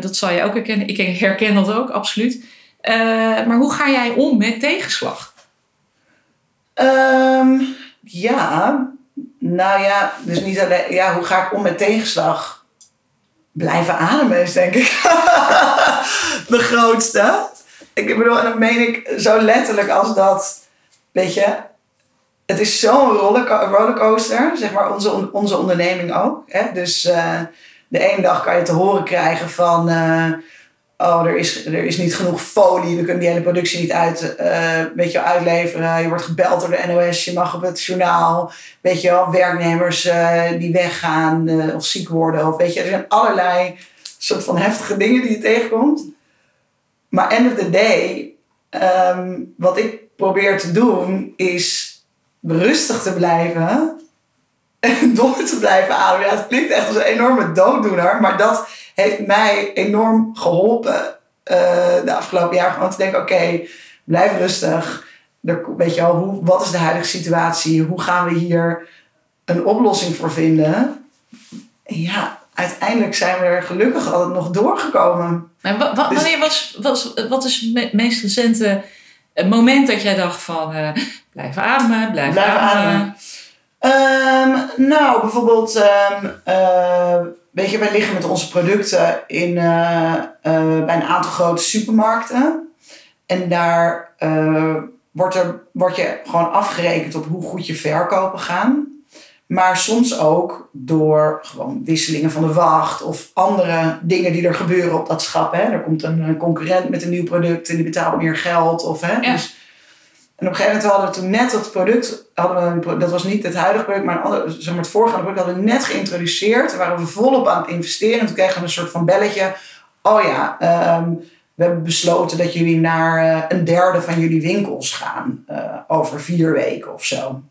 Dat zal je ook herkennen. Ik herken dat ook, absoluut. Maar hoe ga jij om met tegenslag? Ehm, ja, nou ja, dus niet alleen, ja, hoe ga ik om met tegenslag? Blijven ademen is denk ik <laughs> de grootste. Ik bedoel, en dat meen ik zo letterlijk als dat, weet je, het is zo'n rollerco- rollercoaster, zeg maar, onze, on- onze onderneming ook. Hè? Dus eh, de ene dag kan je te horen krijgen van, eh, oh, er is, er is niet genoeg folie, we kunnen die hele productie niet uit, eh, weet je, wel, uitleveren. Je wordt gebeld door de NOS, je mag op het journaal, weet je wel, werknemers eh, die weggaan eh, of ziek worden. Of weet je, er zijn allerlei soort van heftige dingen die je tegenkomt. Maar end of the day, ehm, wat ik probeer te doen, is rustig te blijven en <laughs> door te blijven ademen. Ja, het klinkt echt als een enorme dooddoener, maar dat heeft mij enorm geholpen eh, de afgelopen jaar. Gewoon te denken, oké, blijf rustig. Er, weet je wel, hoe, wat is de huidige situatie? Hoe gaan we hier een oplossing voor vinden? En ja, uiteindelijk zijn we er gelukkig altijd nog doorgekomen. En wa- wa- Dus- wanneer was, was, wat is het me- meest recente eh, moment dat jij dacht van eh, blijf ademen, blijf, Blijf ademen. ademen. Ehm, nou, bijvoorbeeld, ehm, eh, weet je, wij liggen met onze producten in, eh, eh, bij een aantal grote supermarkten. En daar eh, wordt, er, wordt je gewoon afgerekend op hoe goed je verkopen gaan. Maar soms ook door gewoon wisselingen van de wacht of andere dingen die er gebeuren op dat schap. Hè. Er komt een, een concurrent met een nieuw product en die betaalt meer geld. Of, hè. Ja. Dus, en op een gegeven moment hadden we toen net dat product, hadden we dat was niet het huidige product, maar zeg maar het voorgaande product hadden we net geïntroduceerd. Toen waren we volop aan het investeren en toen kregen we een soort van belletje. Oh ja, ehm, we hebben besloten dat jullie naar eh, een derde van jullie winkels gaan eh, over vier weken of zo.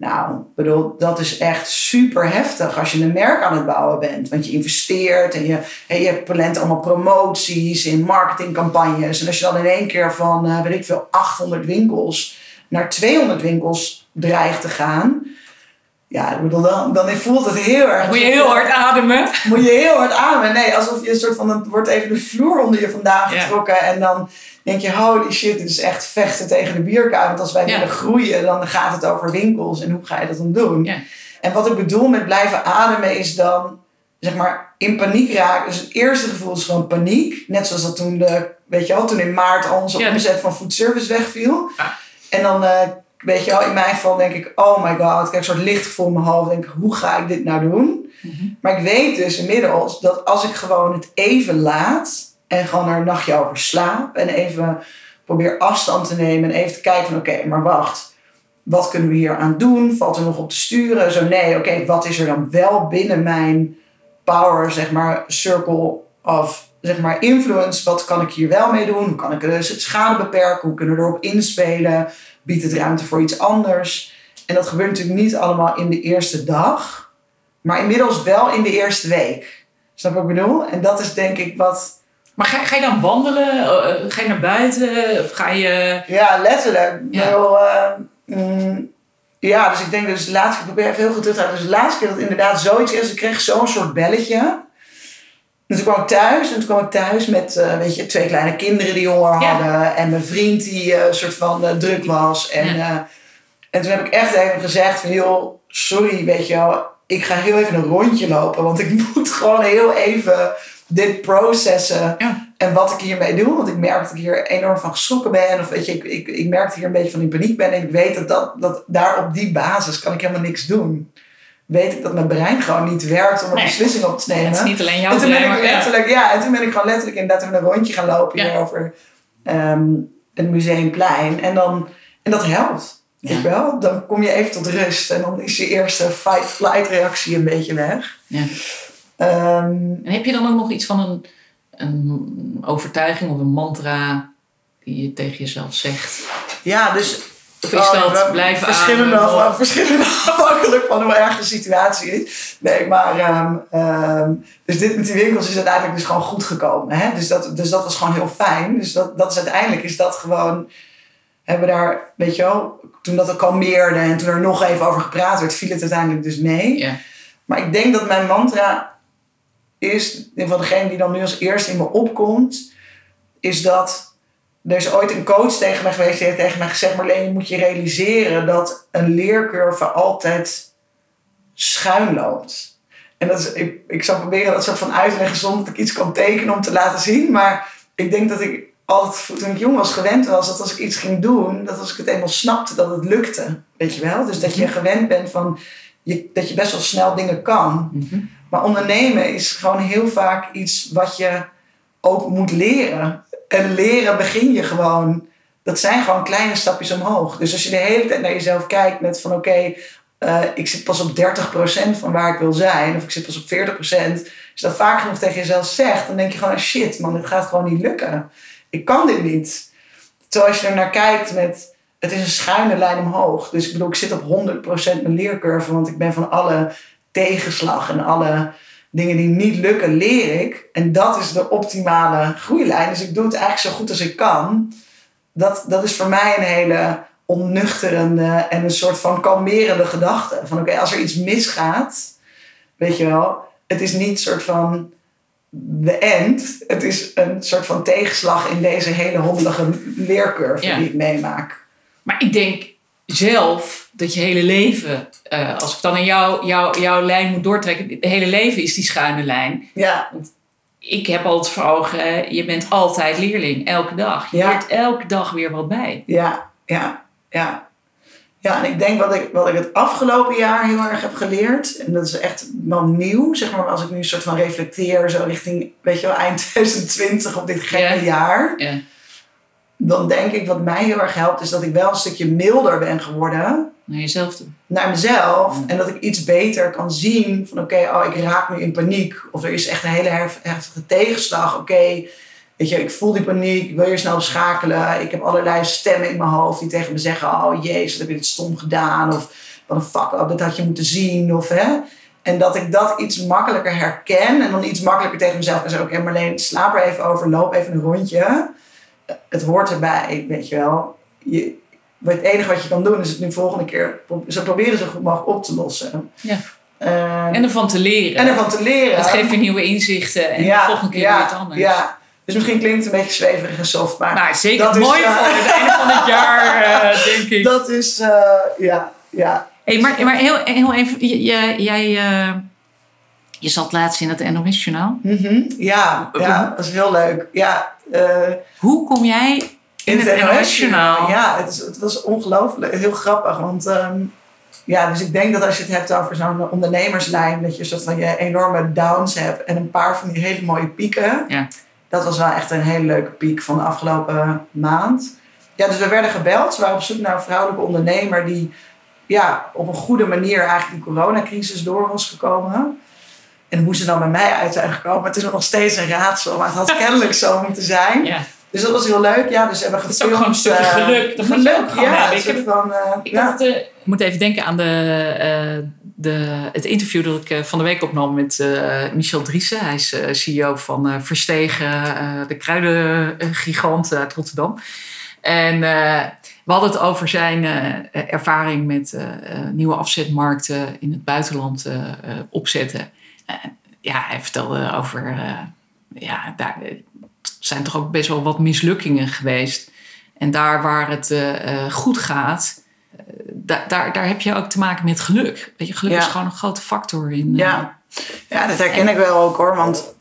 Nou, bedoel, dat is echt super heftig als je een merk aan het bouwen bent. Want je investeert en je, je plant allemaal promoties en marketingcampagnes. En als je dan in één keer van, eh, weet ik veel, 800 winkels naar 200 winkels dreigt te gaan. Ja, ik bedoel, dan, dan voelt het heel erg. Moet je heel hard ademen. moet je heel hard ademen. Nee, alsof je een soort van, het wordt even de vloer onder je vandaan Ja. getrokken. En dan denk je, holy shit, dit is echt vechten tegen de bierkuip. Want als wij Ja. willen groeien, dan gaat het over winkels. En hoe ga je dat dan doen? Ja. En wat ik bedoel met blijven ademen is dan, zeg maar, in paniek raken. Dus het eerste gevoel is gewoon paniek. Net zoals dat toen, de, weet je wel, toen in maart al onze omzet van foodservice wegviel. En dan, eh, weet je wel, in mijn geval denk ik, oh my god, ik heb een soort lichtgevoel in mijn hoofd. Denk ik, hoe ga ik dit nou doen? Maar ik weet dus inmiddels dat als ik gewoon het even laat en gewoon er een nachtje over slaap en even probeer afstand te nemen en even te kijken van oké, maar wacht, wat kunnen we hier aan doen? Valt er nog op te sturen? Zo nee, oké, wat is er dan wel binnen mijn power, zeg maar, circle of zeg maar influence? Wat kan ik hier wel mee doen? Hoe kan ik de schade beperken? Hoe kunnen we erop inspelen? Biedt het ruimte voor iets anders? En dat gebeurt natuurlijk niet allemaal in de eerste dag. Maar inmiddels wel in de eerste week. Snap wat ik bedoel? En dat is denk ik wat... Maar ga, ga je dan wandelen? Eh, ga je naar buiten? Of ga je... Ja, letterlijk. Ja. Eh, mm, ja, dus ik denk dus de laatste keer... Ik probeer even heel goed terug te halen. Dus de laatste keer dat inderdaad zoiets is... Ik kreeg zo'n soort belletje. En toen kwam ik thuis. En toen kwam ik thuis met eh, weet je, twee kleine kinderen die honger Ja. hadden. En mijn vriend die eh, een soort van eh, druk was. En, Ja. En toen heb ik echt even gezegd van, joh, sorry, weet je wel, ik ga heel even een rondje lopen. Want ik <laughs> moet gewoon heel even dit processen. Ja. En wat ik hiermee doe. Want ik merk dat ik hier enorm van geschrokken ben. Of weet je, ik, ik, ik merk dat ik hier een beetje van in paniek ben. En ik weet dat, dat, dat daar op die basis kan ik helemaal niks doen. Weet ik dat mijn brein gewoon niet werkt om een Nee. beslissing op te nemen. Het is niet alleen jouw En toen ben brein, ik ja. en toen ben ik gewoon letterlijk inderdaad even een rondje gaan lopen Ja. hier over ehm, het museumplein. En, dan, en dat helpt. Ja. Je wel? Dan kom je even tot rust en dan is je eerste fight-flight reactie een beetje weg. Ja. Ehm, En heb je dan ook nog iets van een, een overtuiging of een mantra die je tegen jezelf zegt? ja, dus Of is dat we- blijven verschillende, af- <laughs> verschillende afhankelijk van hoe erg de situatie is. Nee, maar ehm, ehm, dus dit met die winkels is uiteindelijk dus gewoon goed gekomen. Hè? Dus, dat, dus dat was gewoon heel fijn. Dus dat, dat is uiteindelijk is dat gewoon hebben we daar, weet je wel, toen dat er kalmeerde en toen er nog even over gepraat werd, viel het uiteindelijk dus mee. Maar ik denk dat mijn mantra is, van degene die dan nu als eerste in me opkomt, is dat er is ooit een coach tegen mij geweest die heeft tegen mij gezegd, Marleen, je moet je realiseren dat een leercurve altijd schuin loopt. En dat is, ik, ik zal proberen dat soort van uit te leggen zonder dat ik iets kan tekenen om te laten zien. Maar ik denk dat ik altijd, toen ik jong was, gewend was dat als ik iets ging doen, dat als ik het eenmaal snapte, dat het lukte. Weet je wel? Dus dat je gewend bent van, je, dat je best wel snel dingen kan. Mhm. Maar ondernemen is gewoon heel vaak iets wat je ook moet leren. En leren begin je gewoon. Dat zijn gewoon kleine stapjes omhoog. Dus als je de hele tijd naar jezelf kijkt met van oké, eh, ik zit pas op 30% van waar ik wil zijn. Of ik zit pas op 40%. Als je dat vaak genoeg tegen jezelf zegt, dan denk je gewoon, shit man, dit gaat gewoon niet lukken. Ik kan dit niet. Terwijl als je er naar kijkt met, het is een schuine lijn omhoog. Dus ik bedoel, ik zit op 100% mijn leercurve. Want ik ben van alle tegenslag en alle dingen die niet lukken, leer ik. En dat is de optimale groeilijn. Dus ik doe het eigenlijk zo goed als ik kan. Dat, dat is voor mij een hele onnuchterende en een soort van kalmerende gedachte. Van oké, als er iets misgaat, weet je wel, het is niet een soort van de end. Het is een soort van tegenslag in deze hele hondelige leercurve Ja. die ik meemaak. Maar ik denk zelf dat je hele leven, eh, als ik dan in jouw jou, jouw lijn moet doortrekken, het hele leven is die schuine lijn. Ja, Ik heb altijd voor ogen, je bent altijd leerling, elke dag. Je Ja. leert elke dag weer wat bij. Ja, ja, ja. Ja, en ik denk wat ik, wat ik het afgelopen jaar heel erg heb geleerd, en dat is echt wel nieuw, zeg maar, als ik nu een soort van reflecteer, zo richting, weet je wel, eind <laughs> 2020 op dit gekke Ja. jaar, Ja. Dan denk ik wat mij heel erg helpt, is dat ik wel een stukje milder ben geworden Naar jezelf toe. naar mezelf. En dat ik iets beter kan zien van oké, oh, ik raak nu in paniek. Of er is echt een hele hef- heftige tegenslag. Oké, weet je, ik voel die paniek. Ik wil hier snel schakelen. Ik heb allerlei stemmen in mijn hoofd die tegen me zeggen... Oh jezus, wat heb je dit stom gedaan? Of wat een fuck up, dat had je moeten zien. Of, hè? En dat ik dat iets makkelijker herken. En dan iets makkelijker tegen mezelf kan zeggen... Oké, Marleen, slaap er even over. Loop even een rondje. Het hoort erbij, weet je wel. Je, het enige wat je kan doen is het nu volgende keer zo proberen zo goed mogelijk op te lossen. Ja. Eh, En ervan te leren. en ervan te leren. Het geeft je nieuwe inzichten en de volgende keer ja, weer het anders. Ja. Dus misschien klinkt het een beetje zweverig en soft, maar Nou, zeker Dat is, mooi eh, voor het einde van het jaar, <laughs> eh, denk ik. dat is, ja, ja. Hey, maar, maar heel, heel even, jij, jij je zat laatst in het NOS-journaal. Mhm. Ja, ja, dat is heel leuk. Ja, Hoe kom jij in, het, NOS-journaal? Ja, het, is, het was ongelooflijk, heel grappig. Want ehm, ja, dus ik denk dat als je het hebt over zo'n ondernemerslijn, dat je soort van je enorme downs hebt en een paar van die hele mooie pieken. Ja. Dat was wel echt een hele leuke piek van de afgelopen maand. Ja, dus we werden gebeld. Ze waren op zoek naar een vrouwelijke ondernemer die ja, op een goede manier eigenlijk die coronacrisis door was gekomen. En hoe ze dan bij mij uit zijn gekomen, het is nog steeds een raadsel, maar het had kennelijk zo moeten zijn. Ja. Dus dat was heel leuk. Ja, dus we hebben Dat is gefilmd. ook gewoon een stukje eh, geluk. Dat gewoon ja, Ik heb van, eh, Ik, ja. had het, eh, ik moet even denken aan de, de, het interview dat ik van de week opnam met Michel Driessen. Hij is CEO van Verstegen, de kruidengigant uit Rotterdam. En we hadden het over zijn ervaring met nieuwe afzetmarkten in het buitenland opzetten. Eh, ja, hij vertelde over, eh, ja, daar zijn toch ook best wel wat mislukkingen geweest. En daar waar het eh, eh, goed gaat, da- daar, daar heb je ook te maken met geluk. Weet je, geluk Ja. is gewoon een grote factor in. eh, Ja. ja, dat herken ik wel ook hoor. Want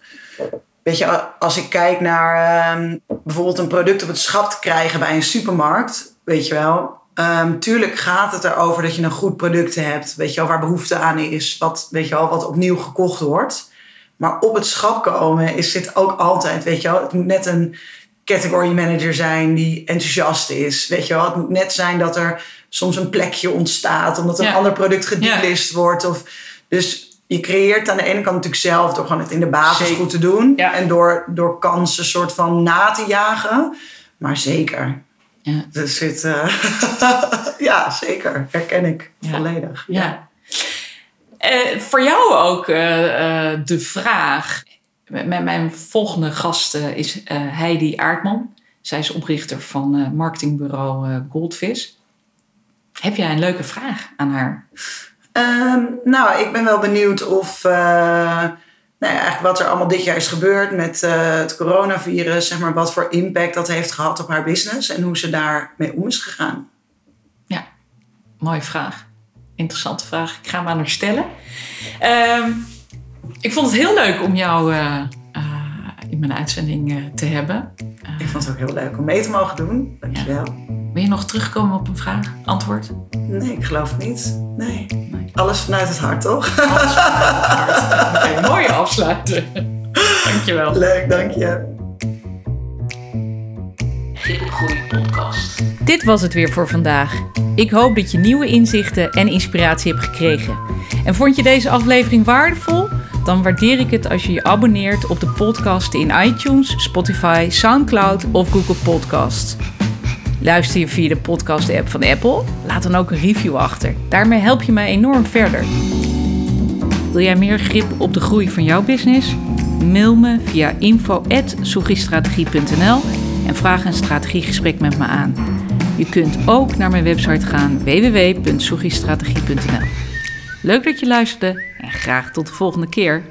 weet je, als ik kijk naar ehm, bijvoorbeeld een product op het schap te krijgen bij een supermarkt, weet je wel. Ehm, tuurlijk gaat het erover dat je een goed product hebt, weet je wel, waar behoefte aan is, wat, weet je wel, wat opnieuw gekocht wordt. Maar op het schap komen is dit ook altijd, weet je wel, het moet net een category manager zijn die enthousiast is, weet je wel. Het moet net zijn dat er soms een plekje ontstaat omdat een Ja. ander product gedelist wordt. Of, dus je creëert aan de ene kant natuurlijk zelf door gewoon het in de basis Zeker. goed te doen. Ja. En door, door kansen soort van na te jagen. Maar zeker. Ja. Er zit, eh, <laughs> ja, zeker. Herken ik Ja. volledig. Ja. Eh, voor jou ook eh, de vraag. M- Mijn, volgende gast is Heidi Aardman. Zij is oprichter van marketingbureau Goldfish. Heb jij een leuke vraag aan haar? Ehm, nou, ik ben wel benieuwd of... nou eigenlijk wat er allemaal dit jaar is gebeurd met eh, het coronavirus. Zeg maar, wat voor impact dat heeft gehad op haar business. En hoe ze daarmee om is gegaan. Ja, mooie vraag. Interessante vraag. Ik ga hem aan haar stellen. Ehm, ik vond het heel leuk om jou eh, in mijn uitzending eh, te hebben. Ik vond het ook heel leuk om mee te mogen doen. Dankjewel. Wil je nog terugkomen op een vraag? Antwoord? Nee, ik geloof het niet. Nee. Nee. Alles vanuit het hart, toch? Oké, mooi afsluiten. Dankjewel. Leuk, dank je. Dit was het weer voor vandaag. Ik hoop dat je nieuwe inzichten en inspiratie hebt gekregen. En vond je deze aflevering waardevol? Dan waardeer ik het als je je abonneert op de podcast in iTunes, Spotify, SoundCloud of Google Podcasts. Luister je via de podcast-app van Apple? Laat dan ook een review achter. Daarmee help je mij enorm verder. Wil jij meer grip op de groei van jouw business? Mail me via info.soegistrategie.nl en vraag een strategiegesprek met me aan. Je kunt ook naar mijn website gaan www.soegistrategie.nl. Leuk dat je luisterde en graag tot de volgende keer.